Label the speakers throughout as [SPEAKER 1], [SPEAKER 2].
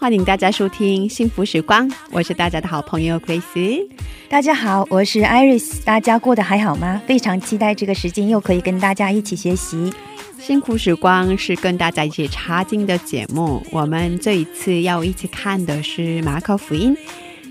[SPEAKER 1] 欢迎大家收听幸福时光，我是大家的好朋友 Grace。
[SPEAKER 2] 大家好，我是 Iris，大家过得还好吗？非常期待这个时间又可以跟大家一起学习。
[SPEAKER 1] 幸福时光是跟大家一起查经的节目，我们这一次要一起看的是马可福音。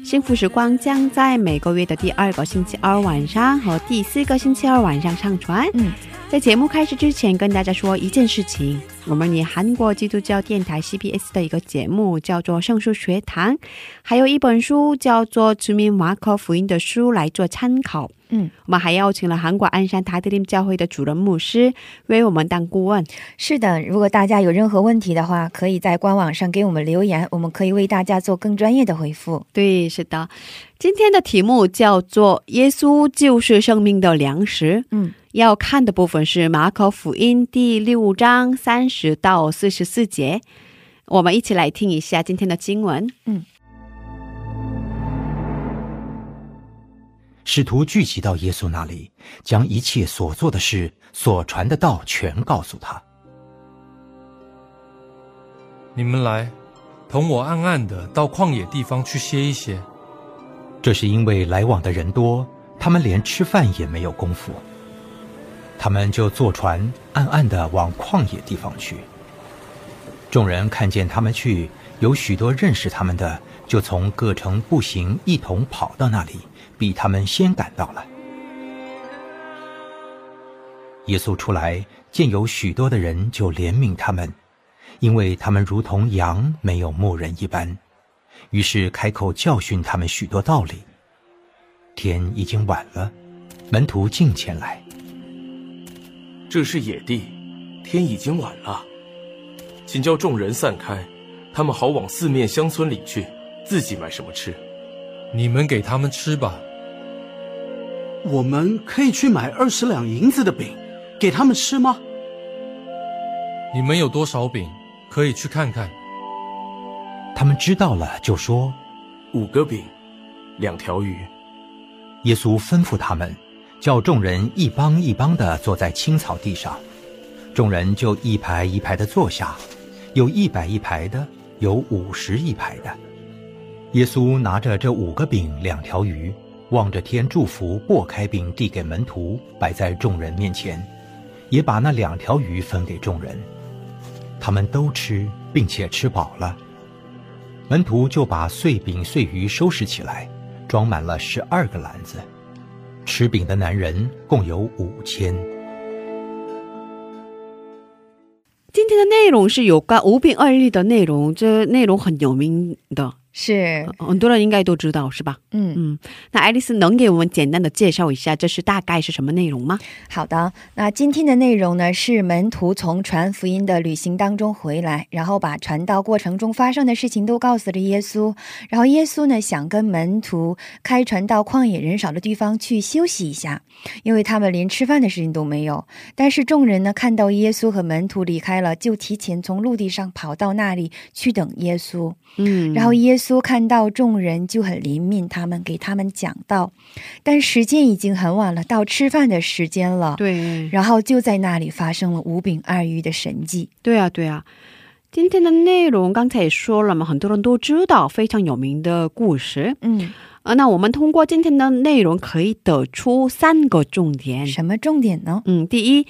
[SPEAKER 1] 幸福时光将在每个月的第二个星期二晚上和第四个星期二晚上上传。
[SPEAKER 2] 嗯，
[SPEAKER 1] 在节目开始之前，跟大家说一件事情：我们以韩国基督教电台 CBS 的一个节目叫做《圣书学堂》，还有一本书叫做《殖民马可福音》的书来做参考。
[SPEAKER 2] 嗯，
[SPEAKER 1] 我们还邀请了韩国鞍山塔德林教会的主任牧师为我们当顾问。
[SPEAKER 2] 是的，如果大家有任何问题的话，可以在官网上给我们留言，我们可以为大家做更专业的回复。
[SPEAKER 1] 对，是的，今天的题目叫做“耶稣就是生命的粮食”。
[SPEAKER 2] 嗯，
[SPEAKER 1] 要看的部分是马可福音第六章三十到四十四节。我们一起来听一下今天的经文。
[SPEAKER 3] 嗯使徒聚集到耶稣那里，将一切所做的事、所传的道全告诉他。
[SPEAKER 4] 你们来，同我暗暗的到旷野地方去歇一歇。
[SPEAKER 3] 这是因为来往的人多，他们连吃饭也没有功夫。他们就坐船，暗暗的往旷野地方去。众人看见他们去，有许多认识他们的，就从各城步行，一同跑到那里，比他们先赶到了。耶稣出来，见有许多的人，就怜悯他们，因为他们如同羊没有牧人一般。于是开口教训他们许多道理。天已经晚了，门徒进前来，
[SPEAKER 5] 这是野地，天已经晚了，请叫众人散开，他们好往四面乡村里去，自己买什么吃。
[SPEAKER 4] 你们给他们吃吧。
[SPEAKER 6] 我们可以去买二十两银子的饼，给他们吃吗？
[SPEAKER 4] 你们有多少饼，可以去看看。
[SPEAKER 3] 他们知道了，就说。
[SPEAKER 5] 五个饼，两条鱼。
[SPEAKER 3] 耶稣吩咐他们，叫众人一帮一帮的坐在青草地上，众人就一排一排的坐下，有一百一排的，有五十一排的。耶稣拿着这五个饼两条鱼，望着天祝福，擘开饼递给门徒，摆在众人面前，也把那两条鱼分给众人。他们都吃，并且吃饱了。门徒就把碎饼碎鱼收拾起来，装满了十二个篮子。吃饼的男人共有五千。
[SPEAKER 1] 今天的内容是有关无病二律的内容，这内容很有名的，
[SPEAKER 2] 是，
[SPEAKER 1] 很多人应该都知道，是吧？
[SPEAKER 2] 嗯，
[SPEAKER 1] 嗯，那爱丽丝能给我们简单的介绍一下，这是大概是什么内容吗？
[SPEAKER 2] 好的。那今天的内容呢，是门徒从传福音的旅行当中回来，然后把传道过程中发生的事情都告诉了耶稣。然后耶稣呢，想跟门徒开船到旷野人少的地方去休息一下，因为他们连吃饭的事情都没有。但是众人呢，看到耶稣和门徒离开了，就提前从陆地上跑到那里去等耶稣。
[SPEAKER 1] 嗯，
[SPEAKER 2] 然后耶稣看到众人，就很怜悯他们，给他们讲道。但时间已经很晚了，到吃饭的时间了。
[SPEAKER 1] 对，
[SPEAKER 2] 然后就在那里发生了五饼二鱼的神迹。
[SPEAKER 1] 对啊，对啊。今天的内容刚才也说了嘛，很多人都知道，非常有名的故事。
[SPEAKER 2] 嗯，
[SPEAKER 1] 呃，那我们通过今天的内容可以得出三个重点。
[SPEAKER 2] 什么重点呢？
[SPEAKER 1] 嗯，第一，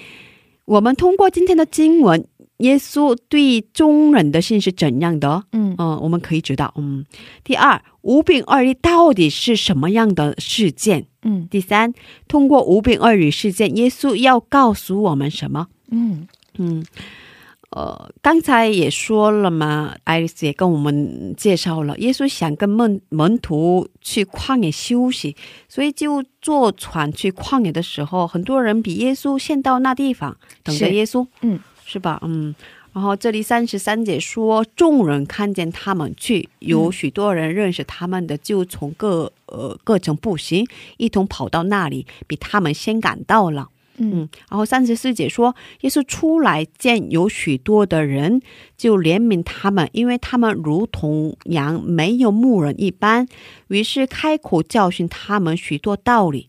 [SPEAKER 1] 我们通过今天的经文，耶稣对众人的信是怎样的？
[SPEAKER 2] 嗯
[SPEAKER 1] 嗯、我们可以知道。嗯，第二，五饼二鱼到底是什么样的事件？
[SPEAKER 2] 嗯
[SPEAKER 1] 第三，通过五饼二鱼事件，耶稣要告诉我们什么？
[SPEAKER 2] 嗯
[SPEAKER 1] 嗯，呃，刚才也说了嘛，爱丽丝也跟我们介绍了，耶稣想跟门门徒去旷野休息，所以就坐船去旷野的时候，很多人比耶稣先到那地方等着耶稣，
[SPEAKER 2] 嗯，
[SPEAKER 1] 是吧？嗯。然后这里三十三节说，众人看见他们去，有许多人认识他们的，就从各呃各城步行，一同跑到那里，比他们先赶到了。
[SPEAKER 2] 嗯
[SPEAKER 1] 嗯，然后三十四节说，耶稣出来见有许多的人，就怜悯他们，因为他们如同羊没有牧人一般，于是开口教训他们许多道理。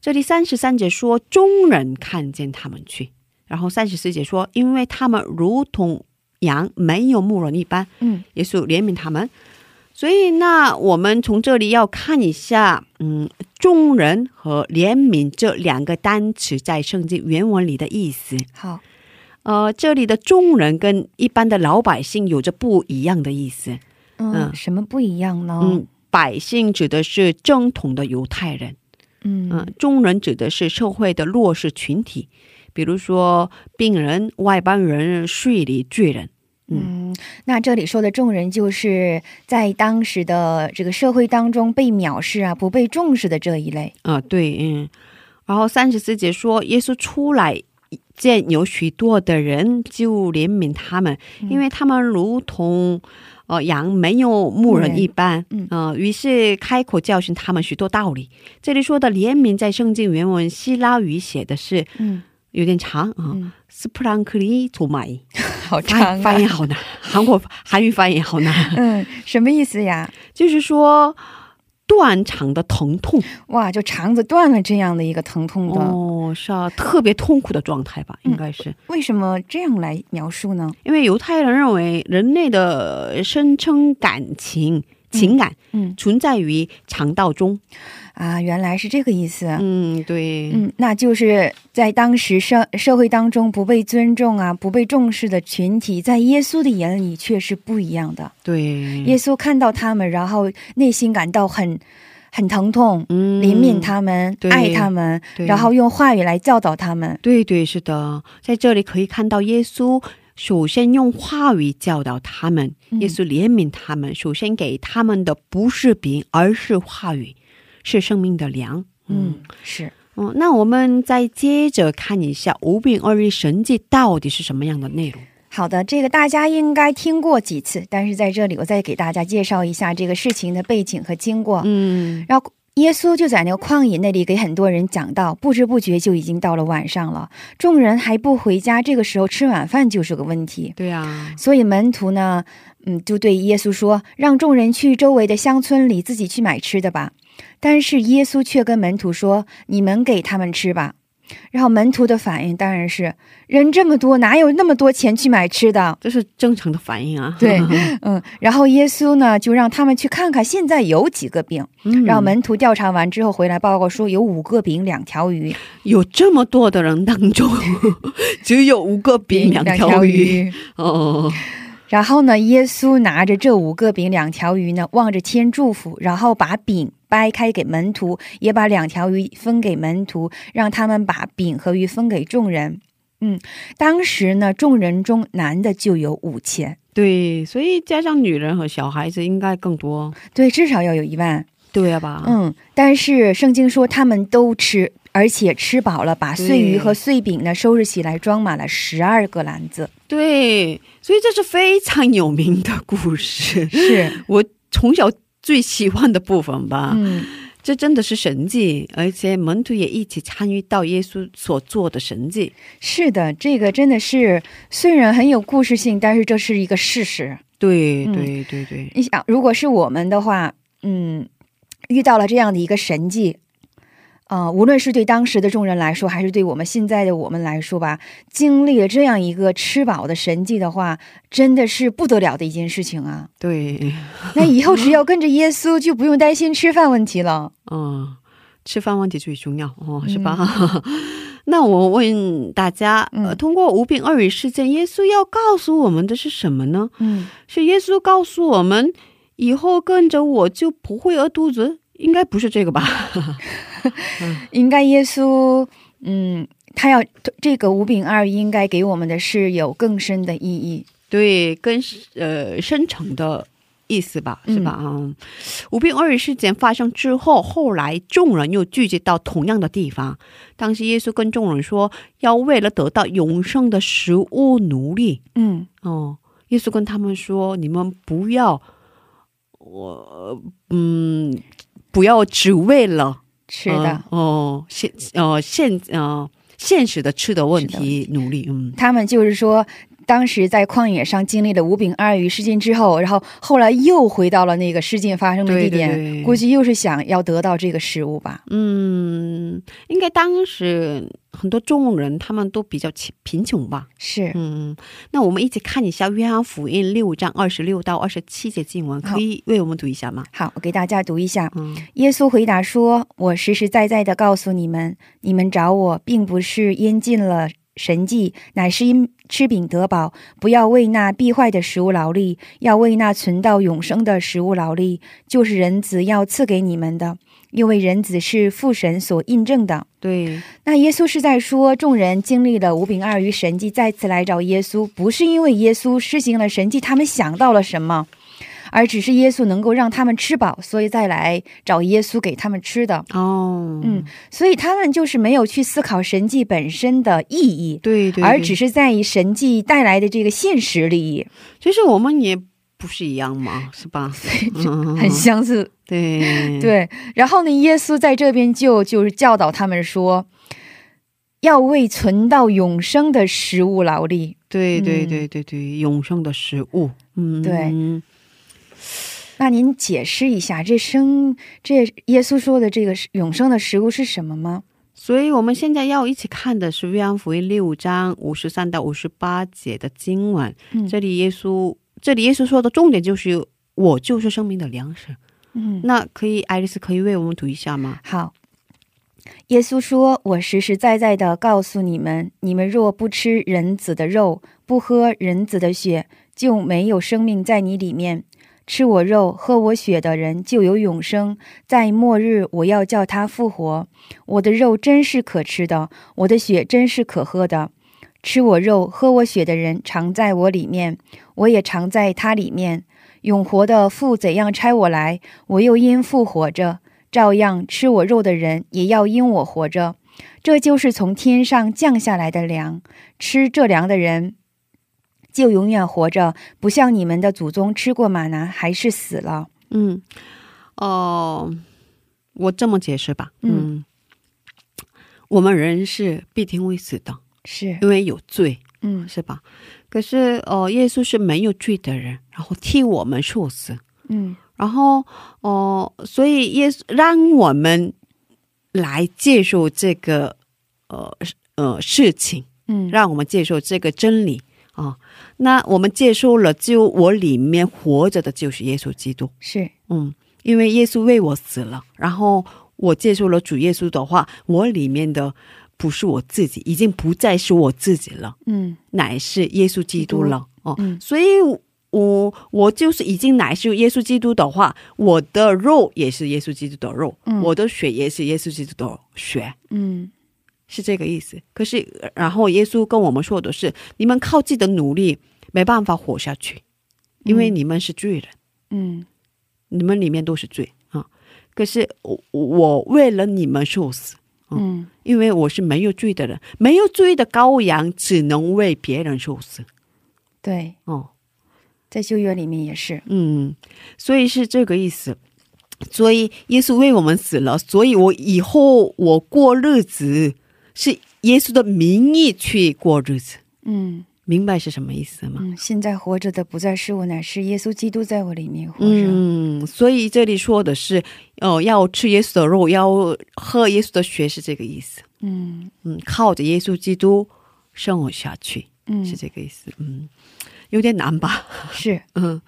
[SPEAKER 1] 这里三十三节说，众人看见他们去，然后三十四节说，因为他们如同羊没有牧人一般，
[SPEAKER 2] 嗯
[SPEAKER 1] 耶稣怜悯他们。所以，那我们从这里要看一下，嗯，众人和怜悯这两个单词在圣经原文里的意思。
[SPEAKER 2] 好，
[SPEAKER 1] 呃，这里的众人跟一般的老百姓有着不一样的意思。
[SPEAKER 2] 嗯，
[SPEAKER 1] 嗯
[SPEAKER 2] 什么不一样呢？
[SPEAKER 1] 嗯，百姓指的是正统的犹太人，
[SPEAKER 2] 嗯
[SPEAKER 1] 嗯，众人指的是社会的弱势群体，比如说病人、外邦人、税吏、罪人。
[SPEAKER 2] 嗯，那这里说的众人，就是在当时的这个社会当中被藐视啊、不被重视的这一类。
[SPEAKER 1] 啊、对，嗯。然后三十四节说，耶稣出来见有许多的人，就怜悯他们，因为他们如同呃羊没有牧人一般，
[SPEAKER 2] 嗯
[SPEAKER 1] 呃，于是开口教训他们许多道理。这里说的怜悯，在圣经原文希拉语写的是
[SPEAKER 2] 嗯，
[SPEAKER 1] 有点长啊
[SPEAKER 2] 嗯，
[SPEAKER 1] 斯普朗克利托马伊，
[SPEAKER 2] 好长啊。
[SPEAKER 1] 发音好难，韩国韩语发音好难，
[SPEAKER 2] 嗯，什么意思呀？
[SPEAKER 1] 就是说断肠的疼痛。
[SPEAKER 2] 哇，就肠子断了这样的一个疼痛的，
[SPEAKER 1] 哦，是啊，特别痛苦的状态吧，应该是，
[SPEAKER 2] 为什么这样来描述呢？
[SPEAKER 1] 因为犹太人认为人类的深层感情、情感
[SPEAKER 2] 嗯
[SPEAKER 1] 存在于肠道中。
[SPEAKER 2] 啊，原来是这个意思。
[SPEAKER 1] 嗯，对，
[SPEAKER 2] 嗯，那就是在当时社社会当中不被尊重啊、不被重视的群体，在耶稣的眼里却是不一样的。
[SPEAKER 1] 对，
[SPEAKER 2] 耶稣看到他们，然后内心感到很很疼痛，
[SPEAKER 1] 嗯
[SPEAKER 2] 怜悯他们，爱他们，然后用话语来教导他们。
[SPEAKER 1] 对对是的，在这里可以看到耶稣。首先用话语教导他们，
[SPEAKER 2] 嗯
[SPEAKER 1] 耶稣怜悯他们。首先给他们的不是饼，而是话语，是生命的粮。
[SPEAKER 2] 嗯，是。
[SPEAKER 1] 嗯，那我们再接着看一下五饼二鱼神迹到底是什么样的内容？
[SPEAKER 2] 好的，这个大家应该听过几次，但是在这里我再给大家介绍一下这个事情的背景和经过。
[SPEAKER 1] 嗯，
[SPEAKER 2] 然后耶稣就在那个旷野那里给很多人讲道，不知不觉就已经到了晚上了，众人还不回家，这个时候吃晚饭就是个问题。
[SPEAKER 1] 对啊，
[SPEAKER 2] 所以门徒呢，嗯，就对耶稣说，让众人去周围的乡村里自己去买吃的吧。但是耶稣却跟门徒说：“你们给他们吃吧。”然后门徒的反应当然是：人这么多，哪有那么多钱去买吃的？
[SPEAKER 1] 这是正常的反应啊。
[SPEAKER 2] 对，嗯。然后耶稣呢，就让他们去看看现在有几个饼。
[SPEAKER 1] 嗯
[SPEAKER 2] 让门徒调查完之后回来报告说，有五个饼，两条鱼。
[SPEAKER 1] 有这么多的人当中，只有五个饼两条鱼。。哦，
[SPEAKER 2] 然后呢，耶稣拿着这五个饼、两条鱼呢，望着天祝福，然后把饼掰开给门徒，也把两条鱼分给门徒，让他们把饼和鱼分给众人。嗯，当时呢，众人中男的就有五千，
[SPEAKER 1] 对，所以加上女人和小孩子应该更多，
[SPEAKER 2] 对，至少要有一万。
[SPEAKER 1] 对啊吧？
[SPEAKER 2] 嗯，但是圣经说他们都吃，而且吃饱了，把碎鱼和碎饼呢收拾起来，装满了十二个篮子。
[SPEAKER 1] 对，所以这是非常有名的故事，
[SPEAKER 2] 是，
[SPEAKER 1] 我从小最喜欢的部分吧。
[SPEAKER 2] 嗯，
[SPEAKER 1] 这真的是神迹，而且门徒也一起参与到耶稣所做的神迹。
[SPEAKER 2] 是的，这个真的是虽然很有故事性，但是这是一个事实。
[SPEAKER 1] 对
[SPEAKER 2] 嗯
[SPEAKER 1] 对对对，
[SPEAKER 2] 你想，如果是我们的话，嗯，遇到了这样的一个神迹，呃，无论是对当时的众人来说，还是对我们现在的我们来说吧，经历了这样一个吃饱的神迹的话，真的是不得了的一件事情啊！
[SPEAKER 1] 对，
[SPEAKER 2] 那以后只要跟着耶稣，就不用担心吃饭问题了。
[SPEAKER 1] 嗯，吃饭问题最重要哦，是吧？那我问大家，呃，
[SPEAKER 2] 嗯
[SPEAKER 1] 通过五饼二鱼事件，耶稣要告诉我们的是什么呢？
[SPEAKER 2] 嗯，
[SPEAKER 1] 是耶稣告诉我们，以后跟着我就不会饿肚子？应该不是这个吧？
[SPEAKER 2] 应该耶稣，嗯，他要这个五饼二应该给我们的是有更深的意义。
[SPEAKER 1] 对，更呃深层的意思吧，是吧？嗯，五饼二鱼事件发生之后，后来众人又聚集到同样的地方。当时耶稣跟众人说，要为了得到永生的食物努力。
[SPEAKER 2] 嗯
[SPEAKER 1] 哦，耶稣跟他们说：“你们不要，我嗯，不要只为了
[SPEAKER 2] 吃的。
[SPEAKER 1] 呃哦现哦现哦现实的吃的问题努力。嗯，
[SPEAKER 2] 他们就是说，当时在旷野上经历了五饼二鱼事件之后，然后后来又回到了那个事件发生的地点，
[SPEAKER 1] 对对对
[SPEAKER 2] 估计又是想要得到这个食物吧。
[SPEAKER 1] 嗯，应该当时很多中国人他们都比较贫贫穷吧。
[SPEAKER 2] 是，
[SPEAKER 1] 嗯，那我们一起看一下《约翰福音》六章二十六到二十七节经文，可以为我们读一下吗？
[SPEAKER 2] 好，我给大家读一下。
[SPEAKER 1] 嗯
[SPEAKER 2] 耶稣回答说：“我实实在在的告诉你们，你们找我，并不是因进了神迹，乃是因吃饼得饱。不要为那必坏的食物劳力，要为那存到永生的食物劳力，就是人子要赐给你们的。因为人子是父神所印证的。”
[SPEAKER 1] 对，
[SPEAKER 2] 那耶稣是在说，众人经历了五饼二鱼神迹，再次来找耶稣，不是因为耶稣施行了神迹，他们想到了什么，而只是耶稣能够让他们吃饱，所以再来找耶稣给他们吃的。
[SPEAKER 1] 哦，
[SPEAKER 2] 嗯，所以他们就是没有去思考神迹本身的意义，
[SPEAKER 1] 对对，
[SPEAKER 2] 而只是在意神迹带来的这个现实利益，
[SPEAKER 1] 其实我们也不是一样嘛，是吧？嗯。
[SPEAKER 2] 很相似。
[SPEAKER 1] 对，
[SPEAKER 2] 对，然后呢，耶稣在这边就就是教导他们说，要为存到永生的食物劳力。
[SPEAKER 1] 对对
[SPEAKER 2] 嗯。
[SPEAKER 1] 对对对，永生的食物，嗯，
[SPEAKER 2] 对那您解释一下，这生这耶稣说的这个永生的食物是什么吗？
[SPEAKER 1] 所以我们现在要一起看的是《约翰福音》六章五十三到五十八节的经文。
[SPEAKER 2] 嗯
[SPEAKER 1] 这里耶稣，这里耶稣说的重点就是“我就是生命的粮食”。
[SPEAKER 2] 嗯，
[SPEAKER 1] 那可以，爱丽丝可以为我们读一下吗？
[SPEAKER 2] 好。耶稣说：“我实实在在的告诉你们，你们若不吃人子的肉，不喝人子的血，就没有生命在你里面。吃我肉、喝我血的人就有永生，在末日我要叫他复活。我的肉真是可吃的，我的血真是可喝的。吃我肉、喝我血的人常在我里面，我也常在他里面。永活的父怎样差我来，我又因父活着。”照样吃我肉的人也要因我活着，这就是从天上降下来的粮。吃这粮的人就永远活着，不像你们的祖宗吃过马拿还是死了。
[SPEAKER 1] 嗯，哦、我这么解释吧，嗯，我们人是必定会死的，
[SPEAKER 2] 是，
[SPEAKER 1] 因为有罪，
[SPEAKER 2] 嗯。
[SPEAKER 1] 是吧？可是，呃，耶稣是没有罪的人，然后替我们受死，
[SPEAKER 2] 嗯。
[SPEAKER 1] 然后，哦、所以耶稣让我们来接受这个，呃呃事情，
[SPEAKER 2] 嗯，
[SPEAKER 1] 让我们接受这个真理啊、那我们接受了，就我里面活着的就是耶稣基督，
[SPEAKER 2] 是，
[SPEAKER 1] 嗯，因为耶稣为我死了，然后我接受了主耶稣的话，我里面的不是我自己，已经不再是我自己了，
[SPEAKER 2] 嗯。
[SPEAKER 1] 乃是耶稣基督了哦。
[SPEAKER 2] 嗯。
[SPEAKER 1] 所以我我就是已经乃是耶稣基督的话，我的肉也是耶稣基督的肉，
[SPEAKER 2] 嗯。
[SPEAKER 1] 我的血也是耶稣基督的血。
[SPEAKER 2] 嗯
[SPEAKER 1] 是这个意思。可是，呃然后耶稣跟我们说的是，你们靠自己的努力没办法活下去，因为
[SPEAKER 2] 嗯
[SPEAKER 1] 你们是罪人，
[SPEAKER 2] 嗯
[SPEAKER 1] 你们里面都是罪啊。可是我我为了你们受死，
[SPEAKER 2] 嗯
[SPEAKER 1] 因为我是没有罪的人，没有罪的羔羊只能为别人受死。
[SPEAKER 2] 对，
[SPEAKER 1] 哦，
[SPEAKER 2] 在旧约里面也是，
[SPEAKER 1] 嗯，所以是这个意思。所以耶稣为我们死了，所以我以后我过日子是耶稣的名义去过日子。
[SPEAKER 2] 嗯
[SPEAKER 1] 明白是什么意思吗？
[SPEAKER 2] 嗯，现在活着的不再是我，乃是耶稣基督在我里面活着。
[SPEAKER 1] 嗯，所以这里说的是，哦，要吃耶稣的肉，要喝耶稣的血，是这个意思。
[SPEAKER 2] 嗯
[SPEAKER 1] 嗯，靠着耶稣基督生活下去，
[SPEAKER 2] 嗯，
[SPEAKER 1] 是这个意思。嗯，有点难吧？
[SPEAKER 2] 是，
[SPEAKER 1] 嗯，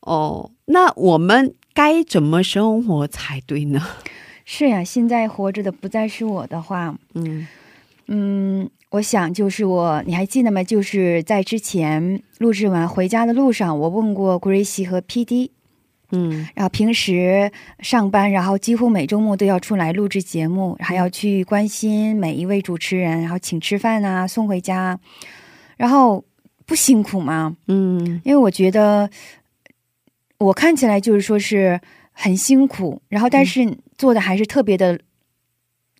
[SPEAKER 1] 哦，那我们该怎么生活才对呢？
[SPEAKER 2] 是呀，现在活着的不再是我的话，
[SPEAKER 1] 嗯。
[SPEAKER 2] 嗯，我想就是我，你还记得吗？就是在之前录制完回家的路上，我问过 Grace 和 PD，
[SPEAKER 1] 嗯。
[SPEAKER 2] 然后平时上班，然后几乎每周末都要出来录制节目，还要去关心每一位主持人，然后请吃饭啊，送回家，然后不辛苦吗？
[SPEAKER 1] 嗯。
[SPEAKER 2] 因为我觉得我看起来就是说是很辛苦，然后但是做的还是特别的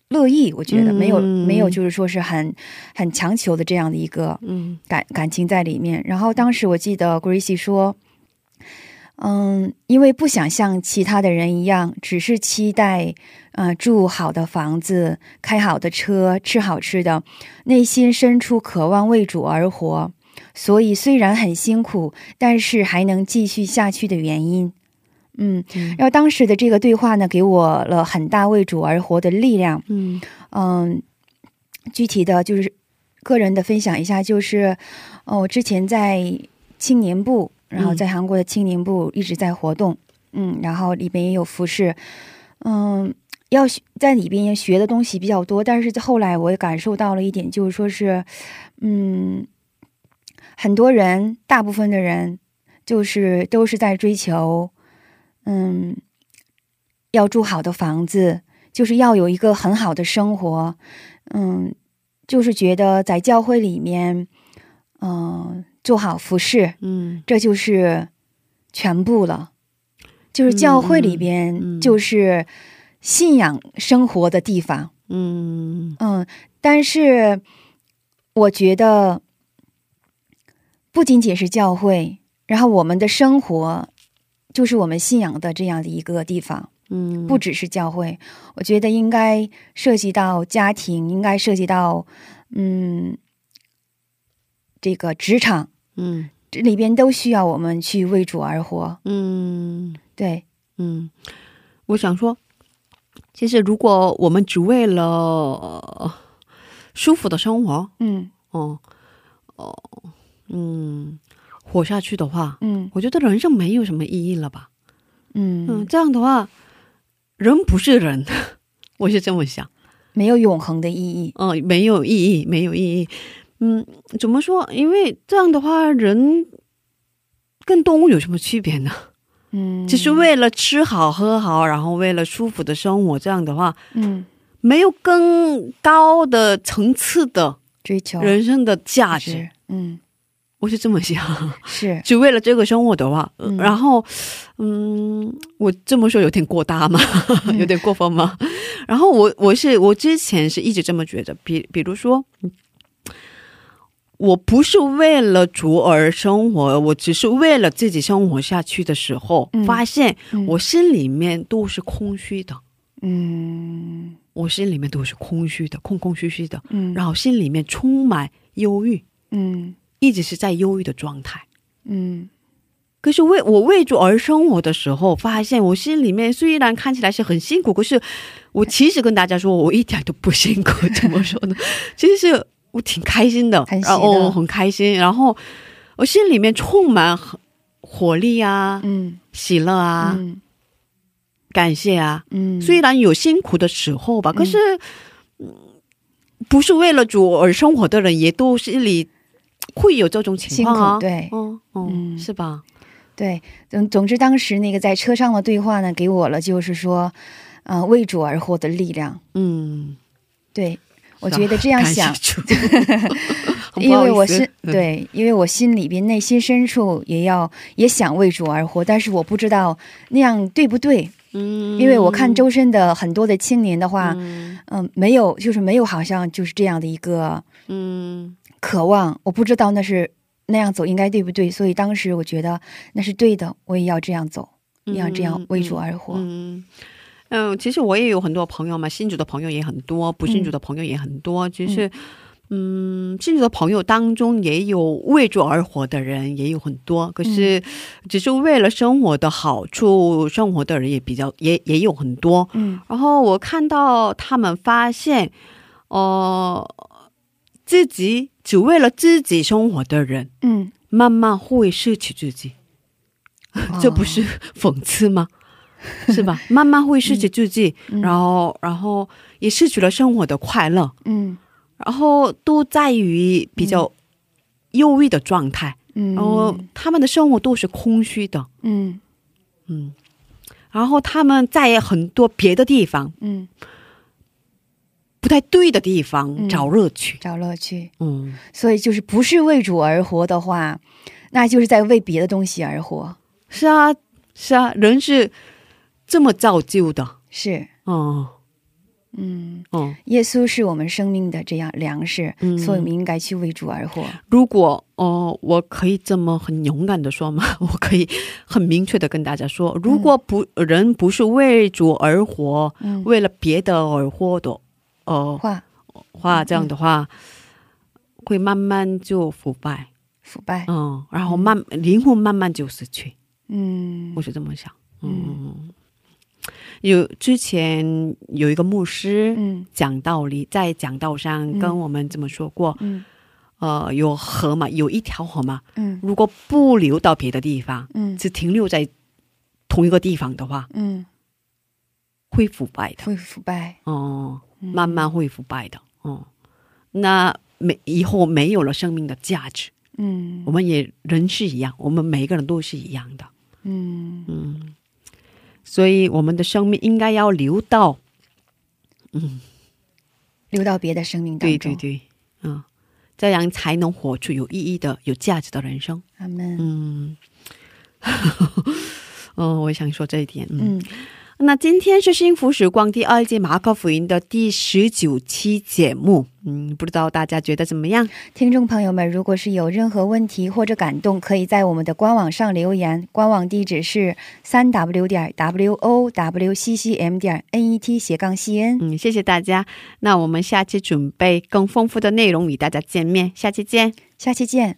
[SPEAKER 2] 乐意，我觉得、
[SPEAKER 1] 嗯
[SPEAKER 2] 没有没有就是说是很很强求的这样的一个
[SPEAKER 1] 嗯
[SPEAKER 2] 感感情在里面。然后当时我记得 Gracie 说，嗯，因为不想像其他的人一样，只是期待，呃，住好的房子、开好的车、吃好吃的，内心深处渴望为主而活。所以虽然很辛苦，但是还能继续下去的原因。嗯，然后当时的这个对话呢，给我了很大为主而活的力量。
[SPEAKER 1] 嗯。
[SPEAKER 2] 嗯，具体的就是个人的分享一下，就是，哦，我之前在青年部，然后在韩国的青年部一直在活动，嗯，然后里边也有服饰，嗯，要学在里边学的东西比较多，但是后来我也感受到了一点，就是说是，嗯，很多人，大部分的人，就是都是在追求，嗯，要住好的房子，就是要有一个很好的生活，嗯，就是觉得在教会里面，嗯、做好服饰，
[SPEAKER 1] 嗯
[SPEAKER 2] 这就是全部了。就是教会里
[SPEAKER 1] 嗯
[SPEAKER 2] 边
[SPEAKER 1] 嗯
[SPEAKER 2] 就是信仰生活的地方，
[SPEAKER 1] 嗯
[SPEAKER 2] 嗯，但是我觉得不仅仅是教会，然后我们的生活就是我们信仰的这样的一个地方。
[SPEAKER 1] 嗯，
[SPEAKER 2] 不只是教会，我觉得应该涉及到家庭，应该涉及到嗯这个职场，
[SPEAKER 1] 嗯。
[SPEAKER 2] 这里边都需要我们去为主而活。
[SPEAKER 1] 嗯。
[SPEAKER 2] 对，
[SPEAKER 1] 嗯，我想说，其实如果我们只为了、呃舒服的生活，
[SPEAKER 2] 嗯。
[SPEAKER 1] 哦哦嗯活下去的话，
[SPEAKER 2] 嗯
[SPEAKER 1] 我觉得人生没有什么意义了吧？嗯，
[SPEAKER 2] 嗯，
[SPEAKER 1] 这样的话，人不是人，我是这么想。
[SPEAKER 2] 没有永恒的意义。
[SPEAKER 1] 嗯、没有意义，没有意义。嗯，怎么说？因为这样的话，人跟动物有什么区别呢？
[SPEAKER 2] 嗯，
[SPEAKER 1] 只是为了吃好喝好，然后为了舒服的生活，这样的话，
[SPEAKER 2] 嗯
[SPEAKER 1] 没有更高的层次的
[SPEAKER 2] 追求
[SPEAKER 1] 人生的价值。
[SPEAKER 2] 嗯
[SPEAKER 1] 我是这么想，
[SPEAKER 2] 是。
[SPEAKER 1] 只为了这个生活的话，然后，嗯，我这么说有点过大吗？有点过分吗？然后我我是我之前是一直这么觉得，比比如说，嗯我不是为了主而生活，我只是为了自己生活下去的时候，
[SPEAKER 2] 嗯
[SPEAKER 1] 发现
[SPEAKER 2] 嗯。
[SPEAKER 1] 我心里面都是空虚的，
[SPEAKER 2] 嗯。
[SPEAKER 1] 我心里面都是空虚的，空空虚虚的，
[SPEAKER 2] 嗯，
[SPEAKER 1] 然后心里面充满忧郁，
[SPEAKER 2] 嗯
[SPEAKER 1] 一直是在忧郁的状态。
[SPEAKER 2] 嗯
[SPEAKER 1] 可是为我为主而生活的时候，发现我心里面虽然看起来是很辛苦，可是我其实跟大家说，我一点都不辛苦。怎么说呢？其实是我挺开心的，然后
[SPEAKER 2] 乐
[SPEAKER 1] 很开心，然后我心里面充满很活力啊、
[SPEAKER 2] 嗯
[SPEAKER 1] 喜乐啊、
[SPEAKER 2] 嗯
[SPEAKER 1] 感谢啊。
[SPEAKER 2] 嗯，
[SPEAKER 1] 虽然有辛苦的时候吧，可是、嗯不是为了主而生活的人，也都心里会有这种情
[SPEAKER 2] 辛
[SPEAKER 1] 况啊。
[SPEAKER 2] 苦对。嗯。
[SPEAKER 1] 是吧？
[SPEAKER 2] 对，总总之，当时那个在车上的对话呢，给我了就是说，呃，为主而活的力量。
[SPEAKER 1] 嗯，
[SPEAKER 2] 对，我觉得这样想 因为我心
[SPEAKER 1] 嗯。
[SPEAKER 2] 对，因为我心里边内心深处也要也想为主而活，但是我不知道那样对不对，
[SPEAKER 1] 嗯
[SPEAKER 2] 因为我看周身的很多的青年的话，
[SPEAKER 1] 嗯
[SPEAKER 2] 嗯、没有，就是没有，好像就是这样的一个
[SPEAKER 1] 嗯
[SPEAKER 2] 渴望，我不知道那是那样走应该对不对，所以当时我觉得那是对的，我也要这样走，也要这样为主而活。
[SPEAKER 1] 嗯嗯，其实我也有很多朋友嘛，信主的朋友也很多，不信主的朋友也很多。其实，嗯，信主的朋友当中也有为主而活的人，也有很多。可是，只是为了生活的好处生活的人也比较也也有很多。
[SPEAKER 2] 嗯
[SPEAKER 1] 然后我看到他们发现，呃，自己只为了自己生活的人，
[SPEAKER 2] 嗯，
[SPEAKER 1] 慢慢会失去自己。这不是
[SPEAKER 2] 哦
[SPEAKER 1] 讽刺吗？是吧？慢慢会失去自己，
[SPEAKER 2] 嗯。
[SPEAKER 1] 然后，然后也失去了生活的快乐，
[SPEAKER 2] 嗯。
[SPEAKER 1] 然后都在于比较忧郁的状态，
[SPEAKER 2] 嗯，
[SPEAKER 1] 然后他们的生活都是空虚的，
[SPEAKER 2] 嗯。
[SPEAKER 1] 嗯，然后他们在很多别的地方
[SPEAKER 2] 嗯，
[SPEAKER 1] 不太对的地方
[SPEAKER 2] 嗯。
[SPEAKER 1] 找乐趣，
[SPEAKER 2] 找乐趣。
[SPEAKER 1] 嗯，
[SPEAKER 2] 所以就是不是为主而活的话，那就是在为别的东西而活。
[SPEAKER 1] 是啊，是啊，人是这么造就的，
[SPEAKER 2] 是，
[SPEAKER 1] 哦，
[SPEAKER 2] 嗯，
[SPEAKER 1] 哦，
[SPEAKER 2] 耶稣是我们生命的这样粮食，
[SPEAKER 1] 嗯。
[SPEAKER 2] 所以我们应该去为主而活。
[SPEAKER 1] 如果哦、我可以这么很勇敢的说吗？我可以很明确的跟大家说，如果不、人不是为主而活，
[SPEAKER 2] 嗯，
[SPEAKER 1] 为了别的而活的，呃，
[SPEAKER 2] 话
[SPEAKER 1] 话这样的话，会慢慢就腐败，
[SPEAKER 2] 腐败，
[SPEAKER 1] 嗯，然后慢灵魂慢慢就失去，
[SPEAKER 2] 嗯。
[SPEAKER 1] 我是这么想，嗯，有之前有一个牧师
[SPEAKER 2] 嗯。
[SPEAKER 1] 讲道理，在讲道上跟我们这么说过，
[SPEAKER 2] 嗯。
[SPEAKER 1] 呃，有河嘛，有一条河嘛，
[SPEAKER 2] 嗯。
[SPEAKER 1] 如果不流到别的地方，
[SPEAKER 2] 嗯。
[SPEAKER 1] 只停留在同一个地方的话，
[SPEAKER 2] 嗯，
[SPEAKER 1] 会腐败的，
[SPEAKER 2] 会腐败，
[SPEAKER 1] 哦、
[SPEAKER 2] 嗯
[SPEAKER 1] 慢慢会腐败的，哦、那没以后没有了生命的价值。
[SPEAKER 2] 嗯
[SPEAKER 1] 我们也人是一样，我们每个人都是一样的，
[SPEAKER 2] 嗯
[SPEAKER 1] 嗯，所以我们的生命应该要留到，
[SPEAKER 2] 嗯，留到别的生命当中。
[SPEAKER 1] 对对对，嗯，这样才能活出有意义的、有价值的人生。
[SPEAKER 2] 阿门。
[SPEAKER 1] 嗯，哦，我想说这一点，嗯。
[SPEAKER 2] 嗯
[SPEAKER 1] 那今天是幸福时光第二季马可福音的第十九期节目，嗯，不知道大家觉得怎么样？
[SPEAKER 2] 听众朋友们，如果是有任何问题或者感动，可以在我们的官网上留言，官网地址是三 w 点 w o w c c m 点 n e t 斜杠 c n。
[SPEAKER 1] 嗯，谢谢大家。那我们下期准备更丰富的内容与大家见面，下期见。
[SPEAKER 2] 下期见。